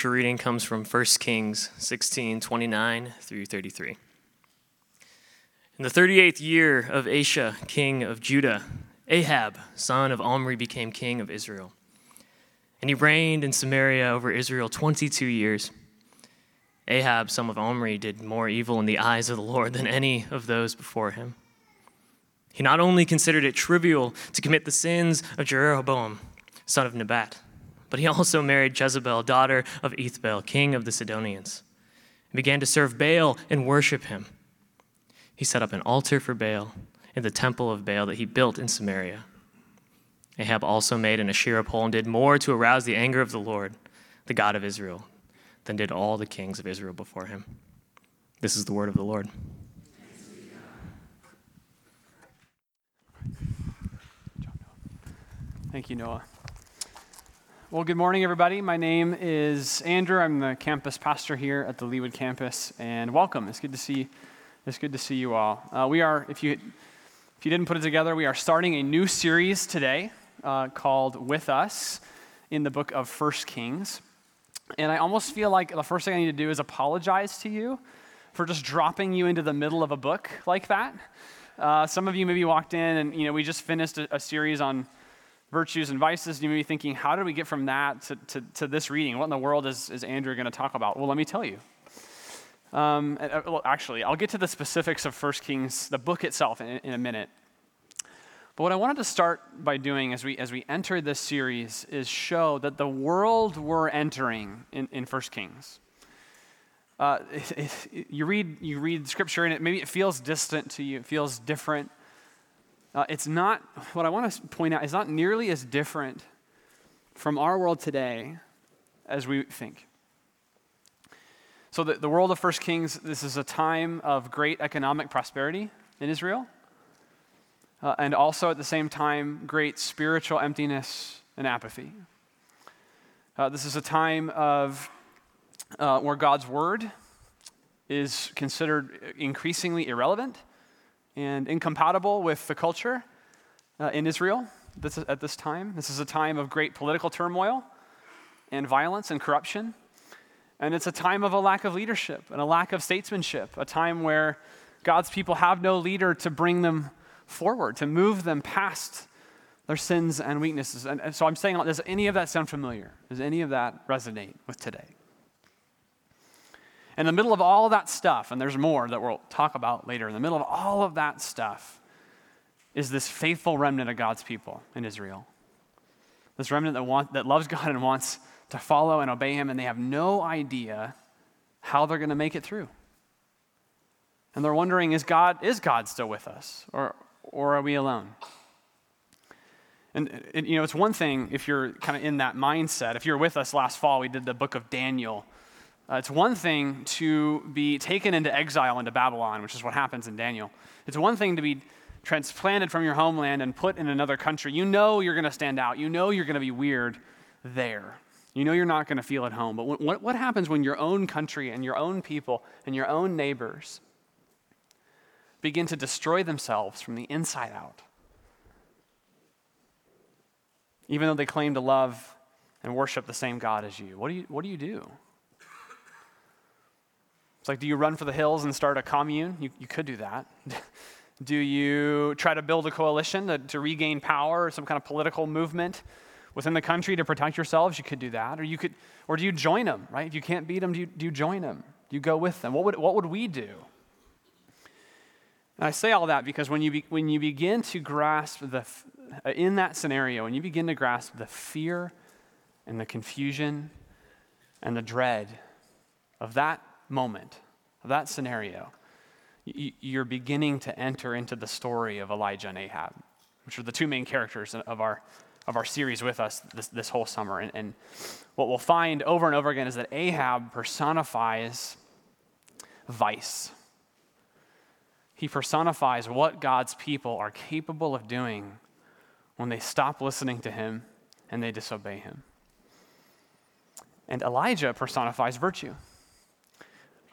scripture reading comes from 1 Kings 16 29 through 33. In the 38th year of Asa, king of Judah, Ahab, son of Omri, became king of Israel. And he reigned in Samaria over Israel 22 years. Ahab, son of Omri, did more evil in the eyes of the Lord than any of those before him. He not only considered it trivial to commit the sins of Jeroboam, son of Nebat, but he also married Jezebel, daughter of Ethbaal, king of the Sidonians, and began to serve Baal and worship him. He set up an altar for Baal in the temple of Baal that he built in Samaria. Ahab also made an Asherah pole and did more to arouse the anger of the Lord, the God of Israel, than did all the kings of Israel before him. This is the word of the Lord. Thank you, Noah. Well, good morning, everybody. My name is Andrew. I'm the campus pastor here at the Leawood campus, and welcome. It's good to see. It's good to see you all. Uh, we are, if you if you didn't put it together, we are starting a new series today uh, called "With Us" in the book of First Kings, and I almost feel like the first thing I need to do is apologize to you for just dropping you into the middle of a book like that. Uh, some of you maybe walked in, and you know we just finished a, a series on virtues and vices, you may be thinking, how did we get from that to, to, to this reading? What in the world is, is Andrew going to talk about? Well, let me tell you. Um, uh, well, actually, I'll get to the specifics of 1 Kings, the book itself, in, in a minute. But what I wanted to start by doing as we, as we enter this series is show that the world we're entering in, in 1 Kings, uh, you, read, you read scripture and it, maybe it feels distant to you, it feels different. Uh, it's not, what I want to point out, is not nearly as different from our world today as we think. So, the, the world of First Kings, this is a time of great economic prosperity in Israel, uh, and also at the same time, great spiritual emptiness and apathy. Uh, this is a time of uh, where God's word is considered increasingly irrelevant and incompatible with the culture uh, in Israel this, at this time. This is a time of great political turmoil and violence and corruption. And it's a time of a lack of leadership and a lack of statesmanship, a time where God's people have no leader to bring them forward, to move them past their sins and weaknesses. And, and so I'm saying, does any of that sound familiar? Does any of that resonate with today? In the middle of all of that stuff, and there's more that we'll talk about later, in the middle of all of that stuff is this faithful remnant of God's people in Israel. This remnant that, want, that loves God and wants to follow and obey Him, and they have no idea how they're going to make it through. And they're wondering, is God, is God still with us? Or, or are we alone? And, you know, it's one thing if you're kind of in that mindset. If you're with us last fall, we did the book of Daniel uh, it's one thing to be taken into exile into Babylon, which is what happens in Daniel. It's one thing to be transplanted from your homeland and put in another country. You know you're going to stand out. You know you're going to be weird there. You know you're not going to feel at home. But what, what happens when your own country and your own people and your own neighbors begin to destroy themselves from the inside out? Even though they claim to love and worship the same God as you, what do you, what do, you do? Like, do you run for the hills and start a commune? You, you could do that. do you try to build a coalition to, to regain power or some kind of political movement within the country to protect yourselves? You could do that. Or, you could, or do you join them, right? If you can't beat them, do you, do you join them? Do you go with them? What would, what would we do? And I say all that because when you, be, when you begin to grasp the, uh, in that scenario, when you begin to grasp the fear and the confusion and the dread of that moment, of that scenario, you're beginning to enter into the story of Elijah and Ahab, which are the two main characters of our, of our series with us this, this whole summer. And, and what we'll find over and over again is that Ahab personifies vice. He personifies what God's people are capable of doing when they stop listening to him and they disobey him. And Elijah personifies virtue.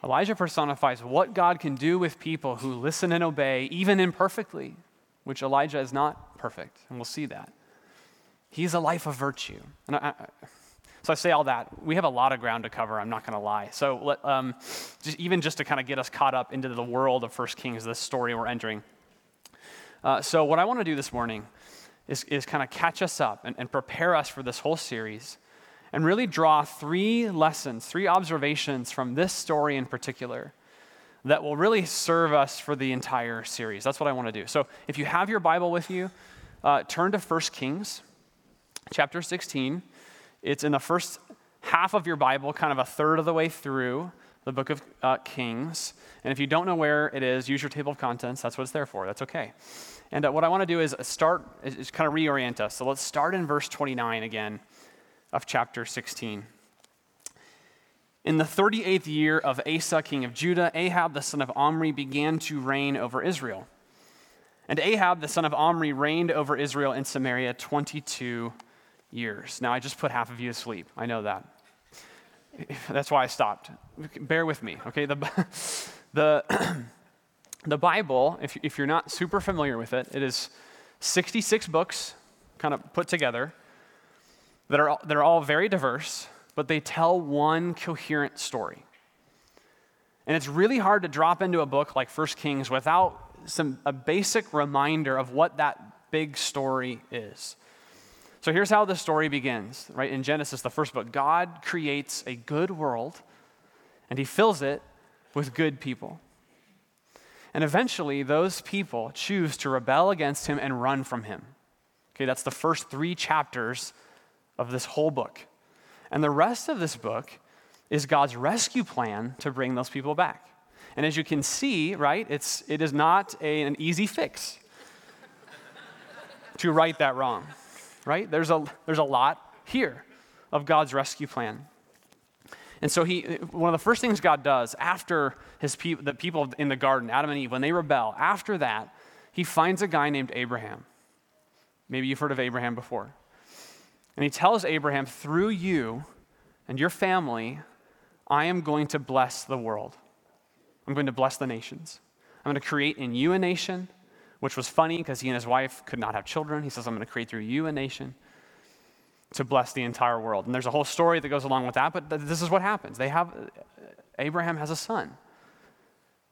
Elijah personifies what God can do with people who listen and obey, even imperfectly, which Elijah is not perfect, and we'll see that. He's a life of virtue. And I, I, So I say all that. We have a lot of ground to cover, I'm not going to lie. So let, um, just, even just to kind of get us caught up into the world of 1 Kings, this story we're entering. Uh, so what I want to do this morning is, is kind of catch us up and, and prepare us for this whole series and really draw three lessons, three observations from this story in particular that will really serve us for the entire series. That's what I want to do. So if you have your Bible with you, uh, turn to 1 Kings chapter 16. It's in the first half of your Bible, kind of a third of the way through the book of uh, Kings. And if you don't know where it is, use your table of contents. That's what it's there for. That's okay. And uh, what I want to do is start, is, is kind of reorient us. So let's start in verse 29 again of chapter 16. In the 38th year of Asa, king of Judah, Ahab the son of Omri began to reign over Israel. And Ahab the son of Omri reigned over Israel in Samaria 22 years. Now, I just put half of you asleep. I know that. That's why I stopped. Bear with me, okay? The, the, the Bible, if, if you're not super familiar with it, it is 66 books kind of put together that are, that are all very diverse, but they tell one coherent story. And it's really hard to drop into a book like 1 Kings without some, a basic reminder of what that big story is. So here's how the story begins, right? In Genesis, the first book, God creates a good world and he fills it with good people. And eventually, those people choose to rebel against him and run from him. Okay, that's the first three chapters of this whole book. And the rest of this book is God's rescue plan to bring those people back. And as you can see, right, it's, it is not a, an easy fix to right that wrong, right? There's a, there's a lot here of God's rescue plan. And so he, one of the first things God does after his people, the people in the garden, Adam and Eve, when they rebel, after that, he finds a guy named Abraham. Maybe you've heard of Abraham before. And he tells Abraham, through you and your family, I am going to bless the world. I'm going to bless the nations. I'm going to create in you a nation, which was funny because he and his wife could not have children. He says, I'm going to create through you a nation to bless the entire world. And there's a whole story that goes along with that, but this is what happens. They have uh, Abraham has a son.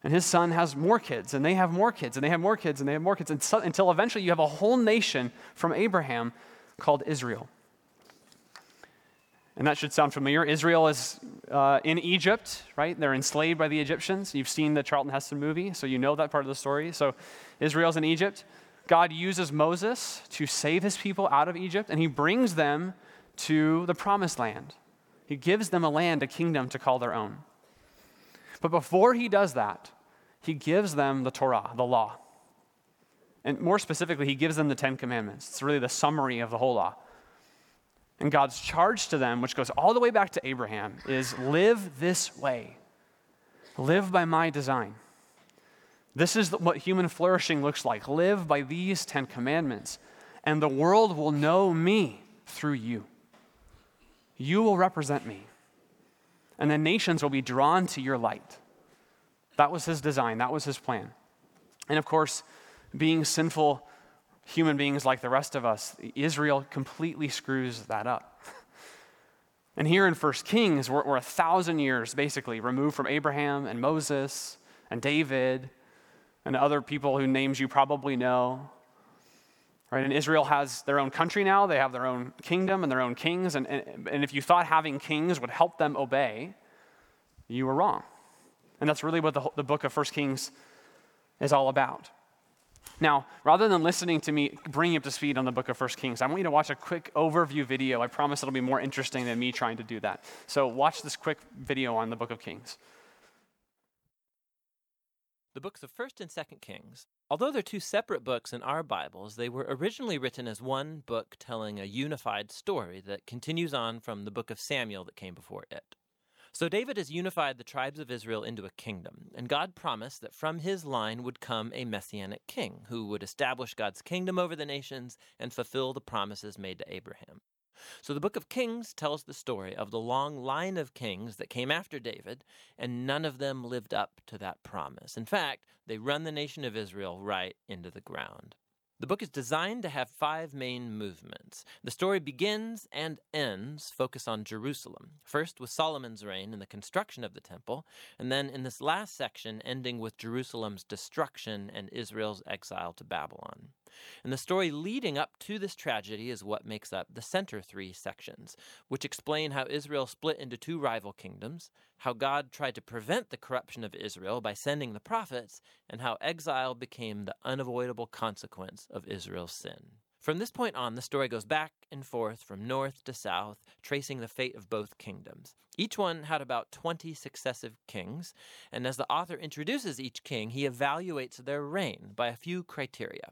And his son has more kids, and they have more kids, and they have more kids, and they have more kids, until eventually you have a whole nation from Abraham called Israel. And that should sound familiar. Israel is uh, in Egypt, right? They're enslaved by the Egyptians. You've seen the Charlton Heston movie, so you know that part of the story. So Israel's in Egypt. God uses Moses to save his people out of Egypt, and he brings them to the promised land. He gives them a land, a kingdom to call their own. But before he does that, he gives them the Torah, the law. And more specifically, he gives them the Ten Commandments. It's really the summary of the whole law. And God's charge to them, which goes all the way back to Abraham, is live this way. Live by my design. This is what human flourishing looks like. Live by these Ten Commandments, and the world will know me through you. You will represent me, and the nations will be drawn to your light. That was his design, that was his plan. And of course, being sinful human beings like the rest of us, Israel completely screws that up. And here in 1 Kings, we're, we're, a thousand years basically removed from Abraham and Moses and David and other people whose names you probably know. Right? And Israel has their own country now, they have their own kingdom and their own kings. And, and, and if you thought having kings would help them obey, you were wrong. And that's really what the, the book of 1 Kings is all about. Now, rather than listening to me bring you up to speed on the book of 1 Kings, I want you to watch a quick overview video. I promise it'll be more interesting than me trying to do that. So, watch this quick video on the book of Kings. The books of 1st and 2nd Kings. Although they're two separate books in our Bibles, they were originally written as one book telling a unified story that continues on from the book of Samuel that came before it. So David has unified the tribes of Israel into a kingdom, and God promised that from his line would come a messianic king who would establish God's kingdom over the nations and fulfill the promises made to Abraham. So the book of Kings tells the story of the long line of kings that came after David, and none of them lived up to that promise. In fact, they run the nation of Israel right into the ground. The book is designed to have five main movements. The story begins and ends focus on Jerusalem, first with Solomon's reign and the construction of the temple, and then in this last section, ending with Jerusalem's destruction and Israel's exile to Babylon. And the story leading up to this tragedy is what makes up the center three sections, which explain how Israel split into two rival kingdoms, how God tried to prevent the corruption of Israel by sending the prophets, and how exile became the unavoidable consequence of Israel's sin. From this point on, the story goes back and forth from north to south, tracing the fate of both kingdoms. Each one had about 20 successive kings, and as the author introduces each king, he evaluates their reign by a few criteria.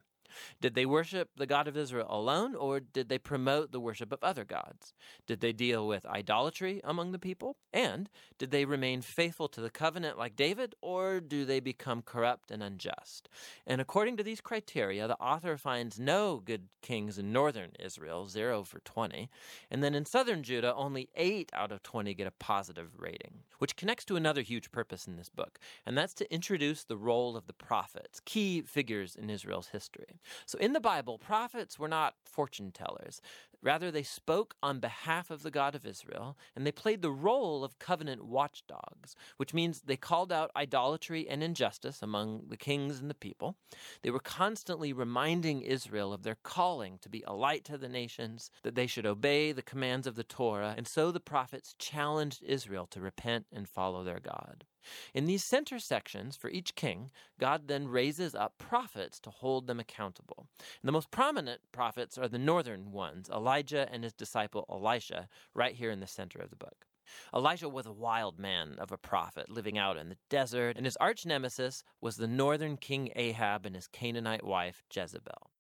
Did they worship the God of Israel alone, or did they promote the worship of other gods? Did they deal with idolatry among the people? And did they remain faithful to the covenant like David, or do they become corrupt and unjust? And according to these criteria, the author finds no good kings in northern Israel, 0 for 20, and then in southern Judah, only 8 out of 20 get a positive rating, which connects to another huge purpose in this book, and that's to introduce the role of the prophets, key figures in Israel's history. So in the Bible, prophets were not fortune tellers. Rather, they spoke on behalf of the God of Israel, and they played the role of covenant watchdogs, which means they called out idolatry and injustice among the kings and the people. They were constantly reminding Israel of their calling to be a light to the nations, that they should obey the commands of the Torah, and so the prophets challenged Israel to repent and follow their God. In these center sections for each king, God then raises up prophets to hold them accountable. And the most prominent prophets are the northern ones, Elijah and his disciple Elisha, right here in the center of the book. Elijah was a wild man of a prophet living out in the desert, and his arch nemesis was the northern king Ahab and his Canaanite wife Jezebel.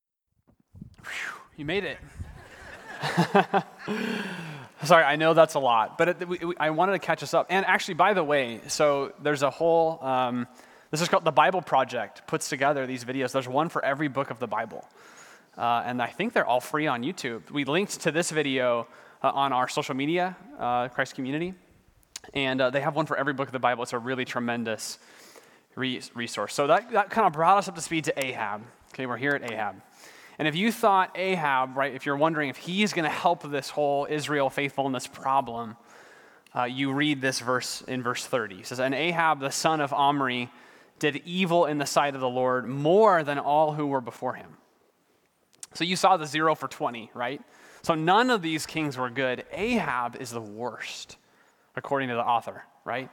Whew, you made it. Sorry, I know that's a lot, but it, we, I wanted to catch us up. And actually, by the way, so there's a whole, um, this is called the Bible Project, puts together these videos. There's one for every book of the Bible. Uh, and I think they're all free on YouTube. We linked to this video uh, on our social media, uh, Christ Community. And uh, they have one for every book of the Bible. It's a really tremendous re- resource. So that, that kind of brought us up to speed to Ahab. Okay, we're here at Ahab. And if you thought Ahab, right, if you're wondering if he's going to help this whole Israel faithfulness problem, uh, you read this verse in verse 30. It says, And Ahab, the son of Omri, did evil in the sight of the Lord more than all who were before him. So you saw the zero for 20, right? So none of these kings were good. Ahab is the worst, according to the author, right?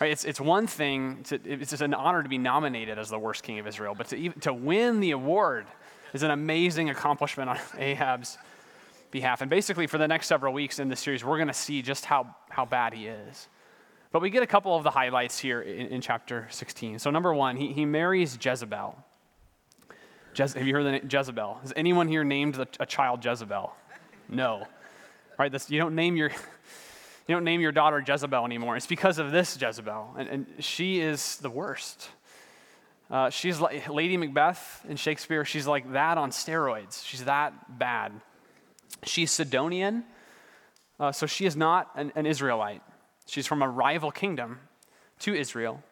Right, it's, it's one thing, to, it's an honor to be nominated as the worst king of Israel, but to, to win the award is an amazing accomplishment on Ahab's behalf. And basically, for the next several weeks in this series, we're going to see just how, how bad he is. But we get a couple of the highlights here in, in chapter 16. So, number one, he, he marries Jezebel. Jez, have you heard the name Jezebel? Has anyone here named a, a child Jezebel? No. Right? This, you don't name your. You don't name your daughter Jezebel anymore. It's because of this Jezebel. And, and she is the worst. Uh, she's like Lady Macbeth in Shakespeare. She's like that on steroids. She's that bad. She's Sidonian, uh, so she is not an, an, Israelite. She's from a rival kingdom to Israel.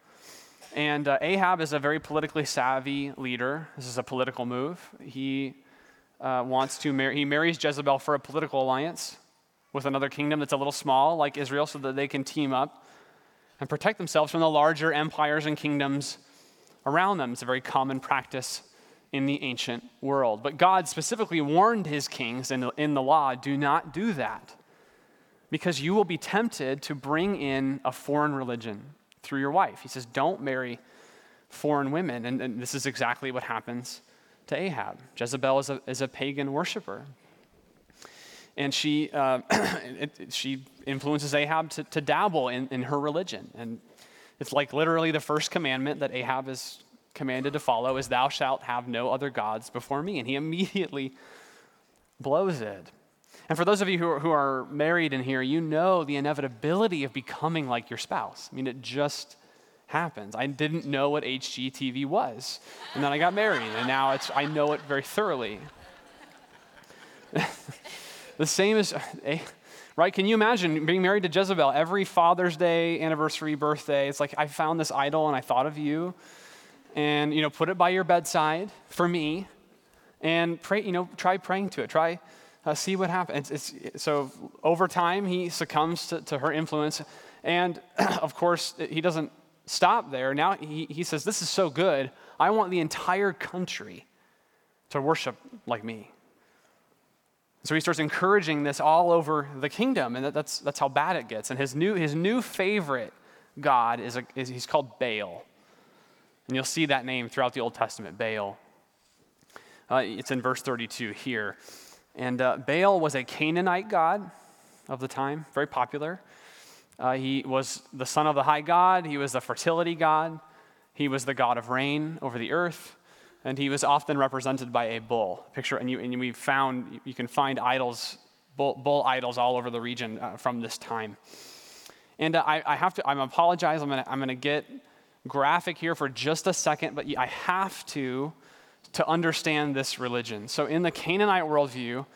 And uh, Ahab is a very politically savvy leader. This is a political move. He uh, wants to marry, he marries Jezebel for a political alliance with another kingdom that's a little small, like Israel, so that they can team up and protect themselves from the larger empires and kingdoms around them. It's a very common practice in the ancient world. But God specifically warned his kings in the, in the law do not do that because you will be tempted to bring in a foreign religion through your wife. He says, don't marry foreign women. And, and this is exactly what happens to Ahab. Jezebel is a, is a pagan worshiper. And she, uh, she influences Ahab to, to dabble in, in her religion. And it's like literally the first commandment that Ahab is commanded to follow is thou shalt have no other gods before me. And he immediately blows it. And for those of you who are, who are married in here, you know the inevitability of becoming like your spouse. I mean, it just happens. I didn't know what HGTV was. And then I got married, and now it's, I know it very thoroughly. the same as eh, right? Can you imagine being married to Jezebel every Father's Day, anniversary, birthday? It's like I found this idol and I thought of you, and you know, put it by your bedside for me, and pray, you know, try praying to it. Try uh, see what happens. It's, it's, so over time, he succumbs to, to her influence. And of course, he doesn't stop there. Now he, he says, This is so good. I want the entire country to worship like me. So he starts encouraging this all over the kingdom, and that, that's, that's how bad it gets. And his new, his new favorite God is, a, is he's called Baal. And you'll see that name throughout the Old Testament, Baal. Uh, it's in verse 32 here. And uh, Baal was a Canaanite god of the time, very popular. Uh, he was the son of the high god, he was the fertility god, he was the god of rain over the earth, and he was often represented by a bull. Picture, and, you, and we found, you can find idols, bull, bull idols all over the region uh, from this time. And uh, I, I, have to, I'm apologize, I'm gonna, I'm gonna get graphic here for just a second, but I have to to understand this religion. So, in the Canaanite worldview,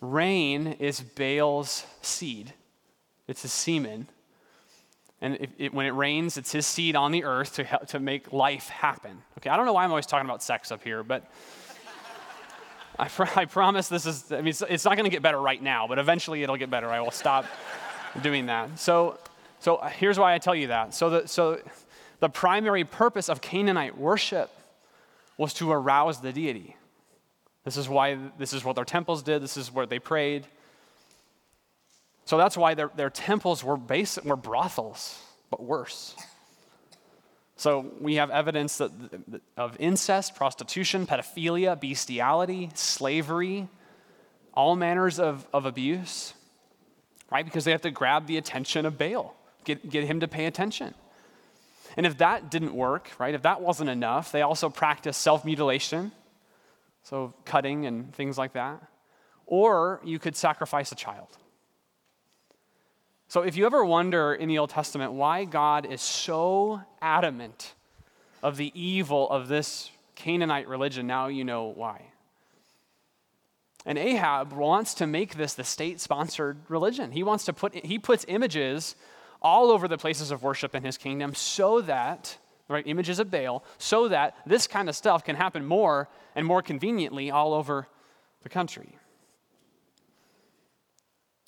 rain is Baal's seed, it's his semen. And if, it, when it rains, it's his seed on the earth to, to make life happen. Okay, I don't know why I'm always talking about sex up here, but I, pr- I promise this is, I mean, it's, it's not going to get better right now, but eventually it'll get better. I will stop doing that. So, so here's why I tell you that. So the, so the primary purpose of Canaanite worship was to arouse the deity. This is why this is what their temples did, this is where they prayed. So that's why their, their temples were, basic, were brothels, but worse. So we have evidence that, of incest, prostitution, pedophilia, bestiality, slavery, all manners of, of abuse, right? Because they have to grab the attention of Baal, get, get him to pay attention. And if that didn't work, right, if that wasn't enough, they also practiced self mutilation, so cutting and things like that. Or you could sacrifice a child. So if you ever wonder in the Old Testament why God is so adamant of the evil of this Canaanite religion, now you know why. And Ahab wants to make this the state sponsored religion. He wants to put, he puts images all over the places of worship in his kingdom so that, right, images of Baal, so that this kind of stuff can happen more and more conveniently all over the country.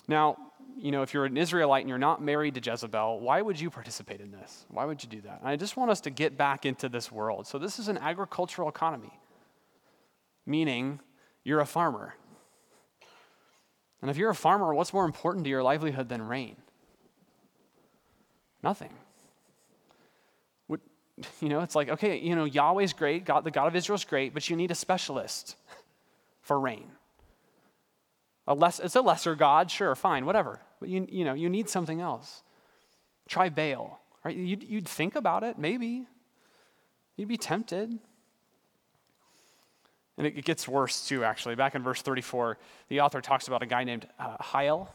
Now, you know, if you're an Israelite and you're not married to Jezebel, why would you participate in this? Why would you do that? And I just want us to get back into this world. So, this is an agricultural economy, meaning you're a farmer. And if you're a farmer, what's more important to your livelihood than rain? Nothing. you know, it's like, okay, you know, Yahweh's great, God, the God of Israel's great, but you need a specialist for rain. A less, it's a lesser God, sure, fine, whatever. But you, you know, you need something else. Try Baal, right? You'd, you'd think about it, maybe. You'd be tempted. And it, gets worse too, actually. Back in verse 34, the author talks about a guy named uh, Hiel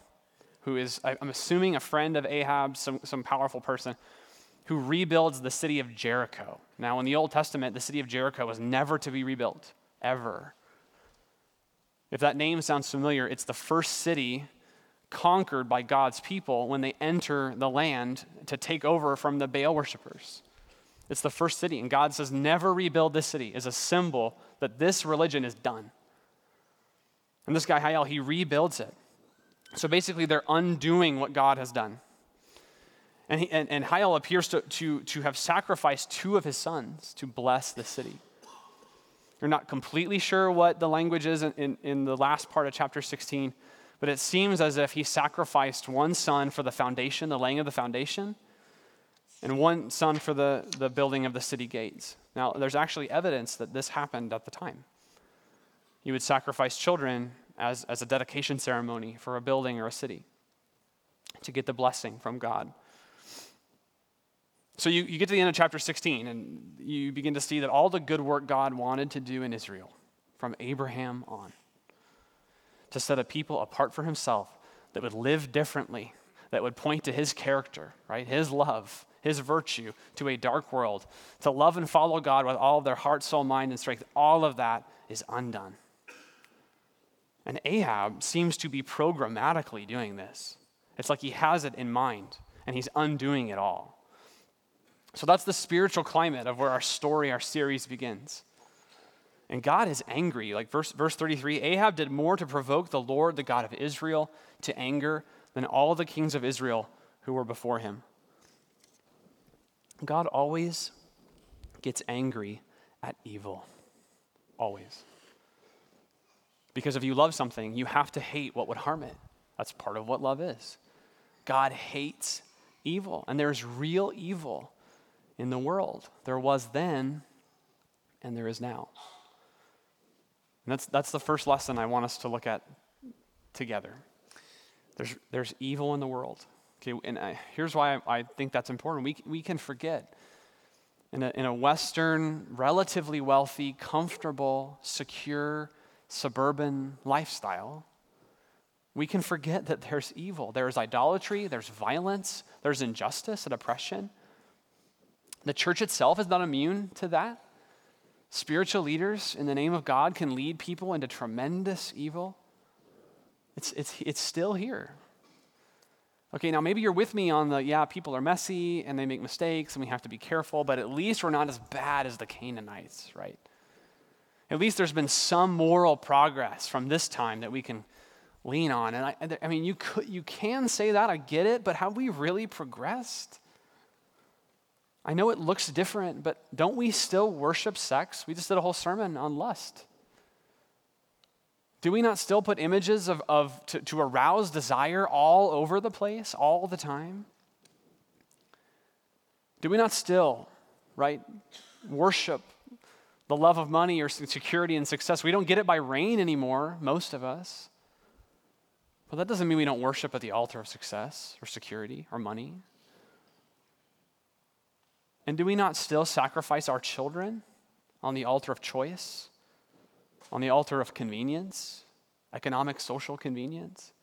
who is, I'm assuming, a friend of Ahab, some, some powerful person, who rebuilds the city of Jericho. Now, in the Old Testament, the city of Jericho was never to be rebuilt, ever. If that name sounds familiar, it's the first city conquered by God's people when they enter the land to take over from the Baal worshippers. It's the first city, and God says, never rebuild this city as a symbol that this religion is done. And this guy, Hiel, he rebuilds it. So basically, they're undoing what God has done. And, he, and, and Hiel appears to, to, to have sacrificed two of his sons to bless the city. You're not completely sure what the language is in, in, in, the last part of chapter 16, but it seems as if he sacrificed one son for the foundation, the laying of the foundation, and one son for the, the building of the city gates. Now, there's actually evidence that this happened at the time. You would sacrifice children as, as a dedication ceremony for a building or a city to get the blessing from God. So you, you get to the end of chapter 16, and you begin to see that all the good work God wanted to do in Israel, from Abraham on, to set a people apart for himself that would live differently, that would point to his character, right? His love, his virtue to a dark world, to love and follow God with all of their heart, soul, mind, and strength. All of that is undone. And Ahab seems to be programmatically doing this. It's like he has it in mind and he's undoing it all. So that's the spiritual climate of where our story, our series begins. And God is angry. Like verse, verse 33 Ahab did more to provoke the Lord, the God of Israel, to anger than all the kings of Israel who were before him. God always gets angry at evil. Always. Because if you love something, you have to hate what would harm it. That's part of what love is. God hates evil, and there's real evil in the world. There was then, and there is now. And that's, that's the first lesson I want us to look at together. There's, there's evil in the world. Okay, and I, here's why I, I think that's important. We, we can forget in a, in a Western, relatively wealthy, comfortable, secure, suburban lifestyle, we can forget that there's evil. There's idolatry, there's violence, there's injustice and oppression. The church itself is not immune to that. Spiritual leaders in the name of God can lead people into tremendous evil. It's, it's, it's still here. Okay, now maybe you're with me on the, yeah, people are messy and they make mistakes and we have to be careful, but at least we're not as bad as the Canaanites, right? At least there's been some moral progress from this time that we can lean on. And I, I mean, you, could, you can say that, I get it, but have we really progressed? I know it looks different, but don't we still worship sex? We just did a whole sermon on lust. Do we not still put images of, of to, to arouse desire all over the place, all the time? Do we not still, right, worship the love of money or security and success? We don't get it by rain anymore, most of us. But that doesn't mean we don't worship at the altar of success or security or money. And do we not still sacrifice our children on the altar of choice? on the altar of convenience, economic, social convenience?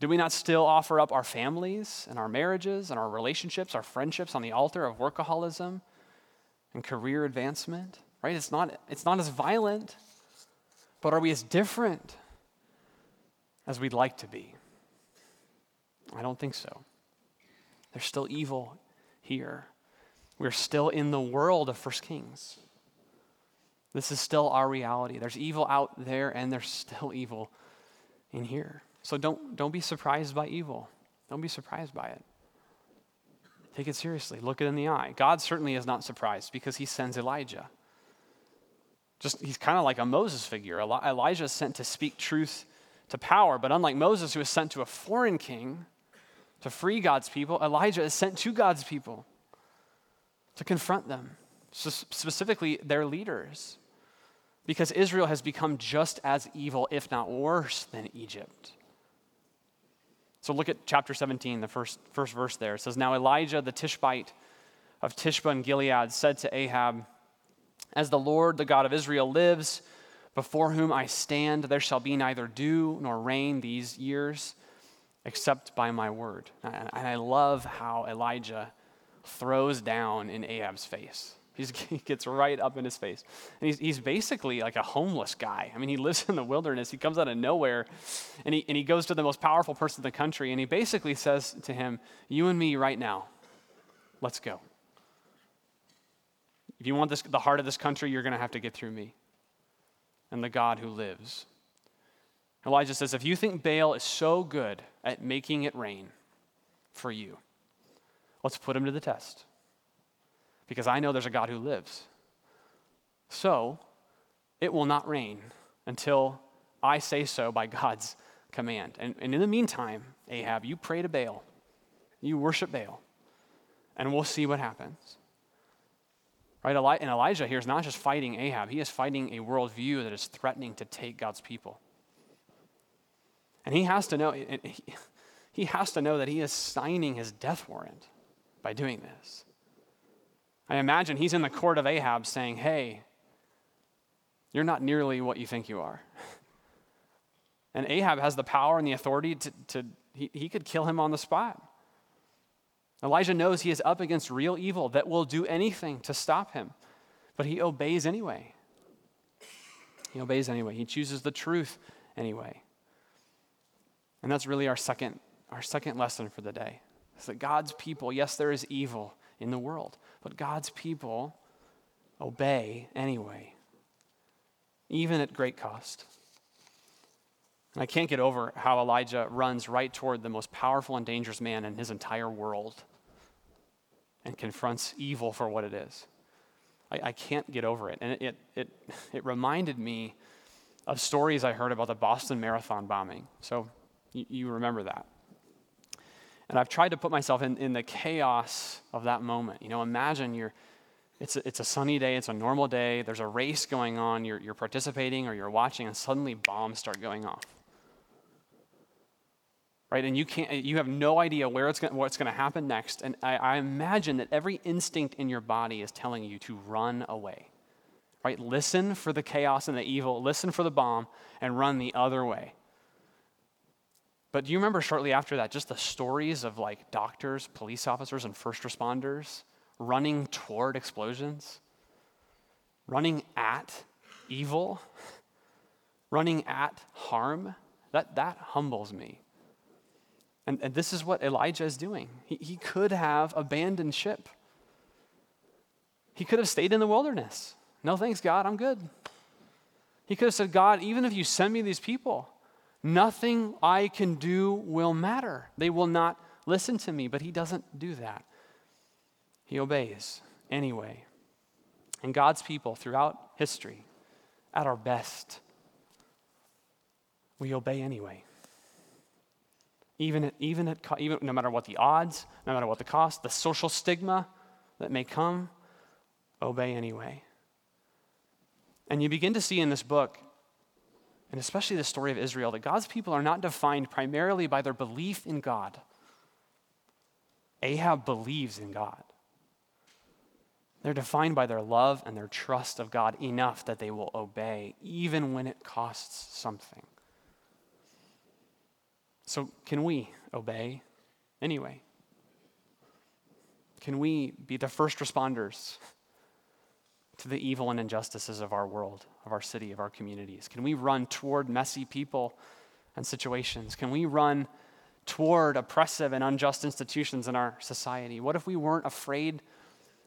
Do we not still offer up our families and our marriages and our relationships, our friendships on the altar of workaholism and career advancement? Right? It's not, it's not as violent, but are we as different as we'd like to be? I don't think so. There's still evil here. We're still in the world of First Kings. This is still our reality. There's evil out there, and there's still evil in here. So don't, don't be surprised by evil. Don't be surprised by it. Take it seriously. Look it in the eye. God certainly is not surprised because he sends Elijah. Just he's kind of like a Moses figure. Elijah is sent to speak truth to power, but unlike Moses, who was sent to a foreign king to free God's people, Elijah is sent to God's people to confront them, specifically their leaders because Israel has become just as evil, if not worse, than Egypt. So look at chapter 17, the first, first verse there. It says, Now Elijah the Tishbite of Tishbe and Gilead said to Ahab, As the Lord, the God of Israel, lives, before whom I stand, there shall be neither dew nor rain these years, except by my word. And I love how Elijah throws down in Ahab's face. He's, he gets right up in his face. And he's, he's basically like a homeless guy. I mean, he lives in the wilderness. He comes out of nowhere and he, and he goes to the most powerful person in the country and he basically says to him, You and me right now, let's go. If you want this, the heart of this country, you're going to have to get through me and the God who lives. Elijah says, If you think Baal is so good at making it rain for you, let's put him to the test because I know there's a God who lives. So it will not rain until I say so by God's command. And, and in the meantime, Ahab, you pray to Baal, you worship Baal, and we'll see what happens. Right? And Elijah here is not just fighting Ahab, he is fighting a worldview that is threatening to take God's people. And he has to know, he has to know that he is signing his death warrant by doing this. I imagine he's in the court of Ahab saying, Hey, you're not nearly what you think you are. And Ahab has the power and the authority to, to he, he could kill him on the spot. Elijah knows he is up against real evil that will do anything to stop him, but he obeys anyway. He obeys anyway. He chooses the truth anyway. And that's really our second, our second lesson for the day. Is that God's people, yes, there is evil in the world, but God's people obey anyway. even at great cost. And I can't get over how Elijah runs right toward the most powerful and dangerous man in his entire world and confronts evil for what it is. I, I can't get over it. And it, it, it, it, reminded me of stories I heard about the Boston Marathon bombing. So you, you remember that. And I've tried to put myself in, in the chaos of that moment. You know, imagine you're, it's a, it's a sunny day, it's a normal day, there's a race going on, you're, you're participating or you're watching, and suddenly bombs start going off right? And you can't, eh, you have no idea where it's going, what's going to happen next. And I, I imagine that every instinct in your body is telling you to run away, right? Listen for the chaos and the evil, listen for the bomb, and run the other way. But do you remember shortly after that just the stories of like doctors, police officers, and first responders running toward explosions, running at evil, running at harm? That, that humbles me. And, and this is what Elijah is doing. He, he could have abandoned ship, he could have stayed in the wilderness. No thanks, God, I'm good. He could have said, God, even if you send me these people, nothing I can do will matter. They will not listen to me. But he doesn't do that. He obeys anyway. And God's people throughout history, at our best, we obey anyway even, at, even, at, even no matter what the odds, no matter what the cost, the social stigma that may come, obey anyway. And you begin to see in this book, and especially the story of Israel, that God's people are not defined primarily by their belief in God. Ahab believes in God. They're defined by their love and their trust of God enough that they will obey, even when it costs something. So, can we obey anyway? Can we be the first responders to the evil and injustices of our world, of our city, of our communities? Can we run toward messy people and situations? Can we run toward oppressive and unjust institutions in our society? What if we weren't afraid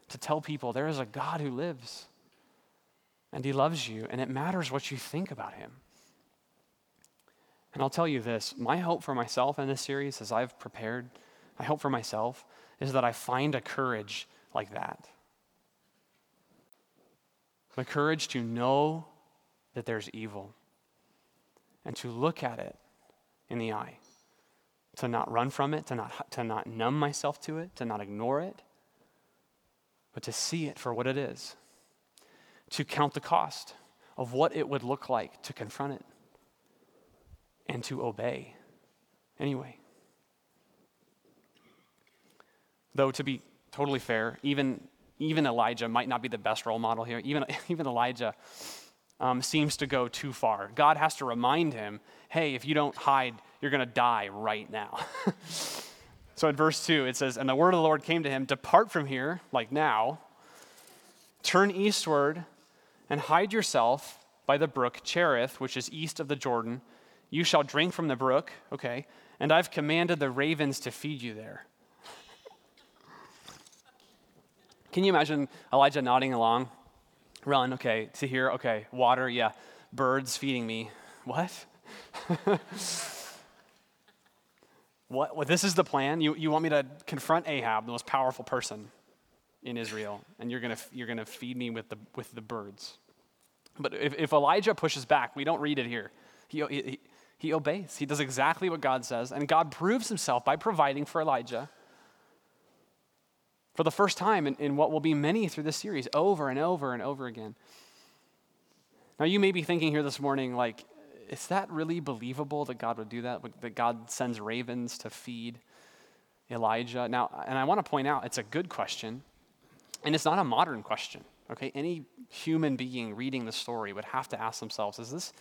to tell people there is a God who lives and he loves you and it matters what you think about him? And I'll tell you this my hope for myself in this series, as I've prepared, I hope for myself is that I find a courage like that. The courage to know that there's evil and to look at it in the eye, to not run from it, to not, to not numb myself to it, to not ignore it, but to see it for what it is, to count the cost of what it would look like to confront it and to obey anyway. Though, to be totally fair, even, even Elijah might not be the best role model here. Even, even Elijah um, seems to go too far. God has to remind him hey, if you don't hide, you're going to die right now. so in verse 2, it says, And the word of the Lord came to him Depart from here, like now, turn eastward, and hide yourself by the brook Cherith, which is east of the Jordan you shall drink from the brook, okay, and I've commanded the ravens to feed you there. Can you imagine Elijah nodding along? Run, okay, to here, okay, water, yeah, birds feeding me. What? what? Well, this is the plan? You, you want me to confront Ahab, the most powerful person in Israel, and you're going you're gonna feed me with the, with the birds. But if, if Elijah pushes back, we don't read it here. He, he, he obeys. He does exactly what God says. And God proves himself by providing for Elijah for the first time in, in, what will be many through this series, over and over and over again. Now, you may be thinking here this morning, like, is that really believable that God would do that? That God sends ravens to feed Elijah? Now, and I want to point out, it's a good question, and it's not a modern question. Okay, any human being reading the story would have to ask themselves, is this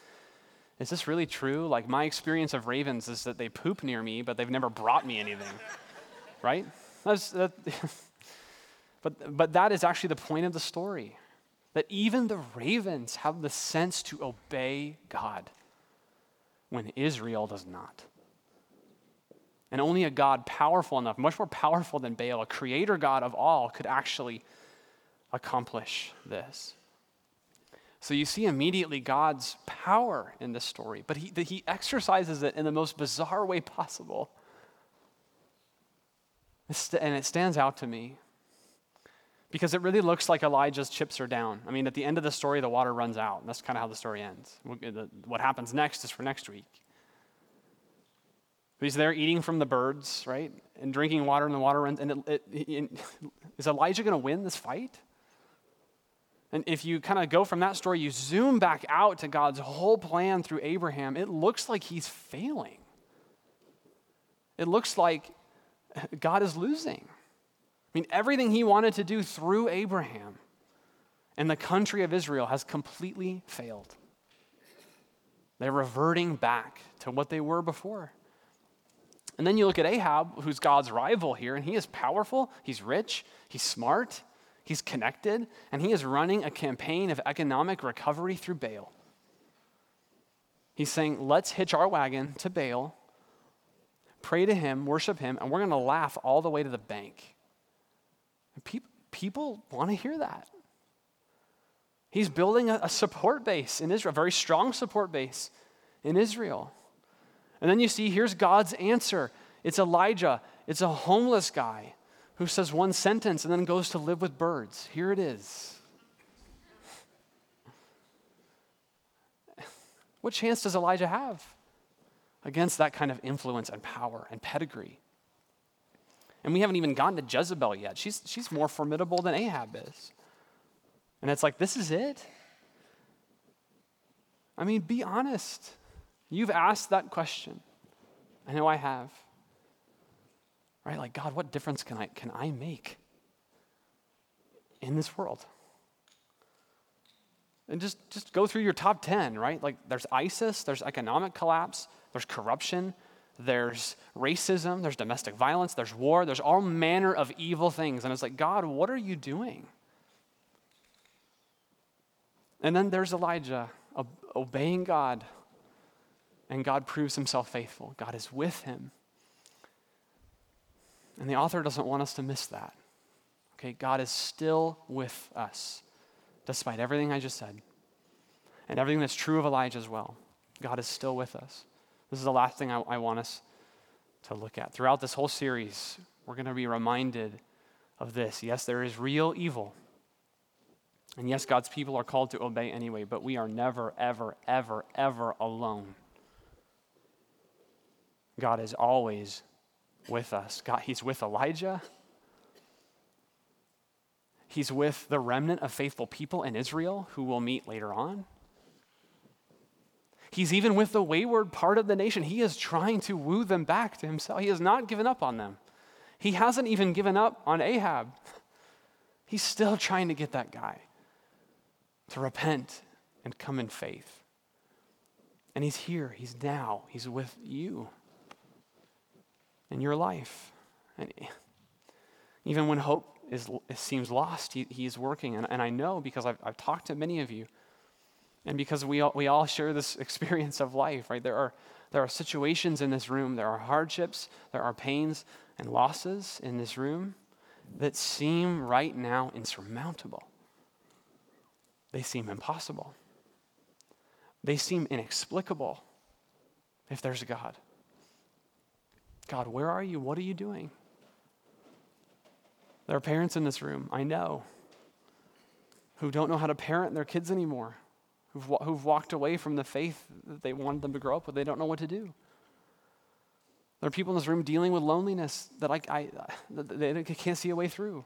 is this really true? Like, my experience of ravens is that they poop near me, but they've never brought me anything, right? That's, that, but, but that is actually the point of the story that even the ravens have the sense to obey God when Israel does not. And only a God powerful enough, much more powerful than Baal, a creator God of all, could actually accomplish this. So you see immediately God's power in this story, but he, he exercises it in the most bizarre way possible. And it stands out to me because it really looks like Elijah's chips are down. I mean, at the end of the story, the water runs out, and that's kind of how the story ends. What happens next is for next week. But he's there eating from the birds, right? And drinking water, and the water runs. And it, it, it, is Elijah going to win this fight? And if you kind of go from that story, you zoom back out to God's whole plan through Abraham, it looks like he's failing. It looks like God is losing. I mean, everything he wanted to do through Abraham and the country of Israel has completely failed. They're reverting back to what they were before. And then you look at Ahab, who's God's rival here, and he is powerful, he's rich, he's smart, he's connected, and he is running a campaign of economic recovery through Baal. He's saying, let's hitch our wagon to Baal, pray to him, worship him, and we're going to laugh all the way to the bank. People, people want to hear that. He's building a support base in Israel, a very strong support base in Israel. And then you see, here's God's answer it's Elijah, it's a homeless guy who says one sentence and then goes to live with birds. Here it is. What chance does Elijah have against that kind of influence and power and pedigree? And we haven't even gotten to Jezebel yet. She's, she's more formidable than Ahab is. And it's like, this is it? I mean, be honest. You've asked that question. I know I have. Right? Like, God, what difference can I, can I make in this world? And just, just go through your top 10, right? Like, there's ISIS, there's economic collapse, there's corruption, there's racism, there's domestic violence, there's war, there's all manner of evil things. And it's like, God, what are you doing? And then there's Elijah obeying God and God proves himself faithful. God is with him. And the author doesn't want us to miss that. Okay, God is still with us, despite everything I just said, and everything that's true of Elijah as well. God is still with us. This is the last thing I, I want us to look at. Throughout this whole series, we're going to be reminded of this. Yes, there is real evil. And yes, God's people are called to obey anyway, but we are never, ever, ever, ever alone. God is always with us. God, He's with Elijah. He's with the remnant of faithful people in Israel who we'll meet later on. He's even with the wayward part of the nation. He is trying to woo them back to himself. He has not given up on them. He hasn't even given up on Ahab. He's still trying to get that guy to repent and come in faith. And he's here, he's now, he's with you in your life. And even when hope is, seems lost, he, he is working. And, and I know because I've, I've talked to many of you, and because we all, we all share this experience of life, right? There are, there are situations in this room, there are hardships, there are pains and losses in this room that seem right now insurmountable. They seem impossible. They seem inexplicable if there's a God. God, where are you? What are you doing? There are parents in this room, I know, who don't know how to parent their kids anymore, who've, who've walked away from the faith that they wanted them to grow up with. They don't know what to do. There are people in this room dealing with loneliness that I, I they can't see a way through,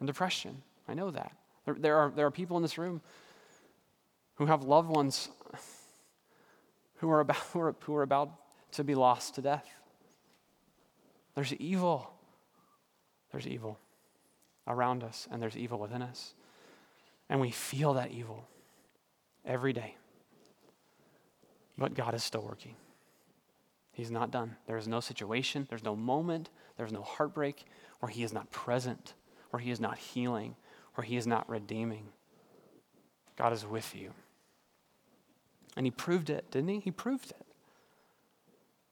and depression. I know that. There, there, are, there are people in this room who have loved ones who are about, who are, who are about to be lost to death. There's evil. There's evil around us, and there's evil within us. And we feel that evil every day. But God is still working. He's not done. There is no situation, there's no moment, there's no heartbreak where He is not present, where He is not healing, where He is not redeeming. God is with you. And He proved it, didn't He? He proved it.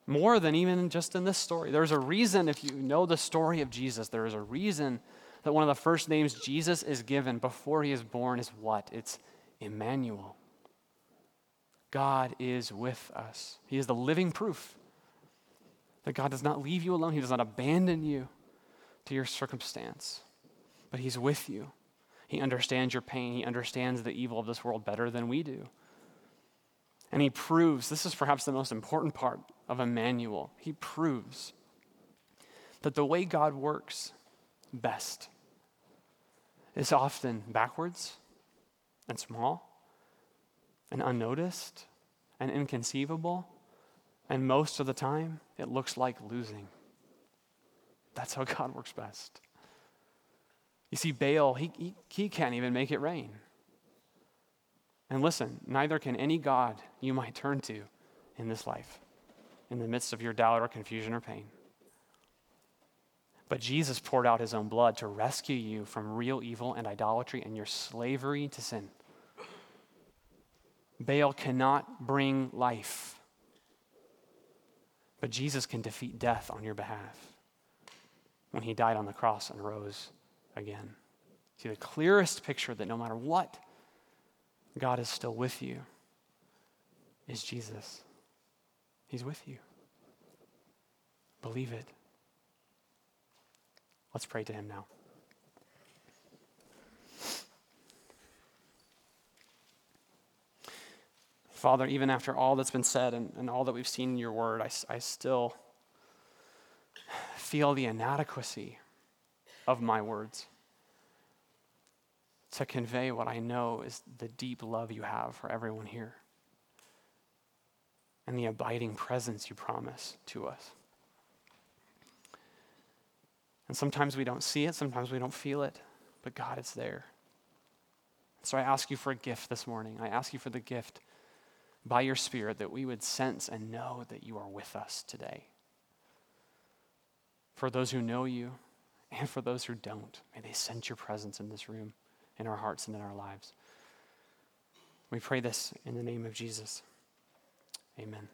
More than even just in this story. There's a reason, if you know the story of Jesus, there is a reason that one of the first names Jesus is given before he is born is what? It's Emmanuel. God is with us. He is the living proof that God does not leave you alone, He does not abandon you to your circumstance, but He's with you. He understands your pain, He understands the evil of this world better than we do. And He proves this is perhaps the most important part of Emmanuel. He proves that the way God works best is often backwards and small and unnoticed and inconceivable. And most of the time, it looks like losing. That's how God works best. You see, Baal, he, he, he can't even make it rain. And listen, neither can any God you might turn to in this life, in the midst of your doubt or confusion or pain. But Jesus poured out his own blood to rescue you from real evil and idolatry and your slavery to sin. Baal cannot bring life, but Jesus can defeat death on your behalf when he died on the cross and rose again. See, the clearest picture that no matter what, God is still with you is Jesus. He's with you. Believe it. Let's pray to him now. Father, even after all that's been said and, and all that we've seen in your word, I, I still feel the inadequacy of my words to convey what I know is the deep love you have for everyone here and the abiding presence you promise to us. And sometimes we don't see it, sometimes we don't feel it, but God, is there. So I ask you for a gift this morning. I ask you for the gift by your Spirit that we would sense and know that you are with us today. For those who know you and for those who don't, may they sense your presence in this room, in our hearts, and in our lives. We pray this in the name of Jesus. Amen.